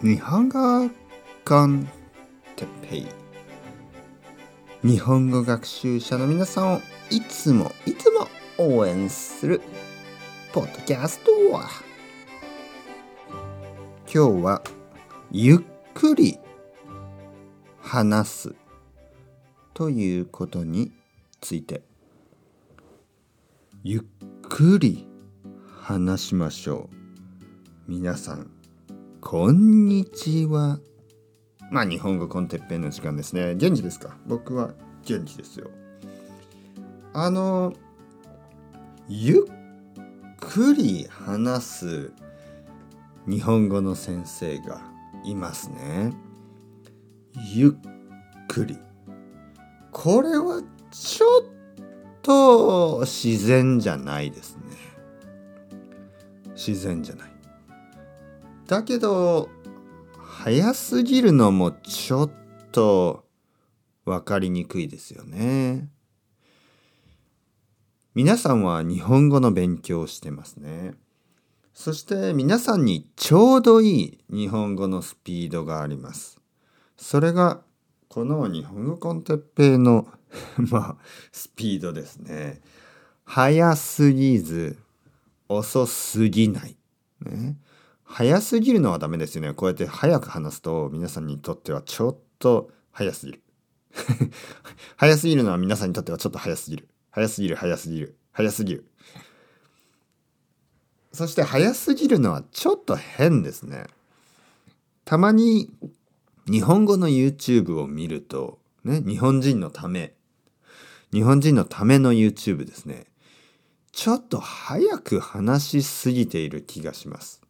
日本語コンテペイ。日本語学習者の皆さんをいつもいつも応援するポッドキャストは。今日はゆっくり話すということについて。ゆっくり話しましょう。皆さんこんにちは。まあ日本語コンテッペイの時間ですね。元気ですか？僕は元気ですよ。あのゆっくり話す日本語の先生がいますね。ゆっくり。これはちょっと自然じゃないですね。自然じゃない。だけど早すぎるのもちょっと分かりにくいですよね。皆さんは日本語の勉強をしてますね。そして皆さんにちょうどいい日本語のスピードがあります。それがこの日本語コンテッペイの まあスピードですね。早すぎず遅すぎない、ね、早すぎるのはダメですよね。こうやって早く話すと皆さんにとってはちょっと早すぎる。早すぎるのは皆さんにとってはちょっと早すぎる。早すぎる早すぎる。早すぎる。そして早すぎるのはちょっと変ですね。たまに日本語の YouTube を見るとね日本人のため日本人のための YouTube ですね。ちょっと早く話しすぎている気がします。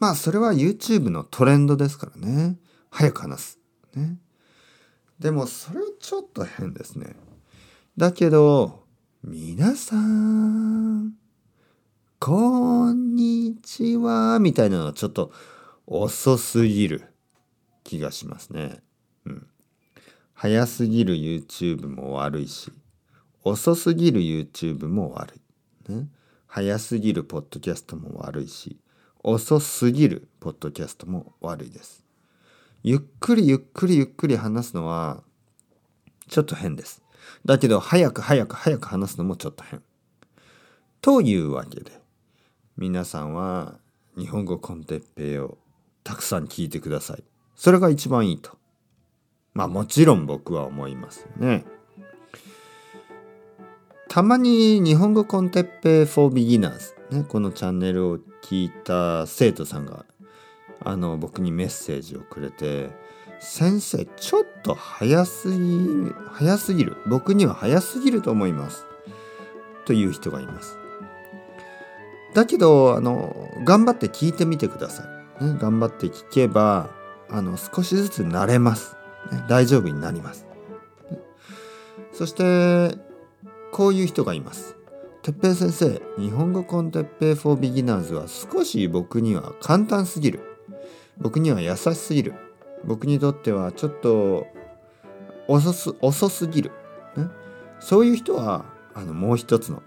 まあそれは YouTube のトレンドですからね早く話すねでもそれちょっと変ですねだけど皆さんこんにちはみたいなのはちょっと遅すぎる気がしますね。うん。早すぎる YouTube も悪いし、遅すぎる YouTube も悪い。ね。早すぎるポッドキャストも悪いし、遅すぎるポッドキャストも悪いです。ゆっくりゆっくりゆっくり話すのはちょっと変です。だけど早く早く早く話すのもちょっと変。というわけで皆さんは日本語コンテッペイをたくさん聞いてください。それが一番いいと。まあもちろん僕は思いますね。たまに日本語コンテッペイ for beginners、ね、このチャンネルを聞いた生徒さんがあの僕にメッセージをくれて「先生ちょっと早すぎ早すぎる僕には早すぎると思います」という人がいます。だけどあの頑張って聞いてみてください。ね、頑張って聞けばあの少しずつ慣れます、ね。大丈夫になります。そしてこういう人がいます。てっぺい先生、日本語コンテッペイ for beginners は少し僕には簡単すぎる。僕には優しすぎる。僕にとってはちょっと遅す遅すぎる、ね。そういう人はあのもう一つの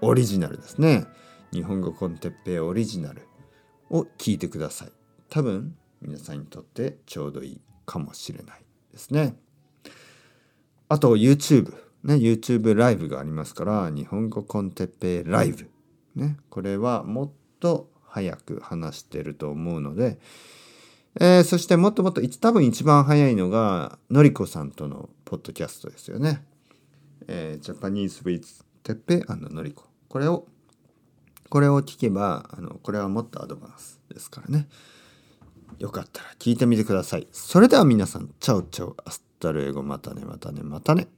オリジナルですね。日本語コンテッペイオリジナルを聞いてください。多分皆さんにとってちょうどいいかもしれないですね。あと YouTube。ね、YouTube ライブがありますから日本語コンテッペイライブ。ね、これはもっと早く話してると思うので、えー、そしてもっともっと多分一番早いのがのりこさんとのポッドキャストですよね。えー、 Japanese with テッペイのりこ。これをこれを聞けばあのこれはもっとアドバンスですからねよかったら聞いてみてくださいそれでは皆さん ciao ciao hasta luego またねまたねまたね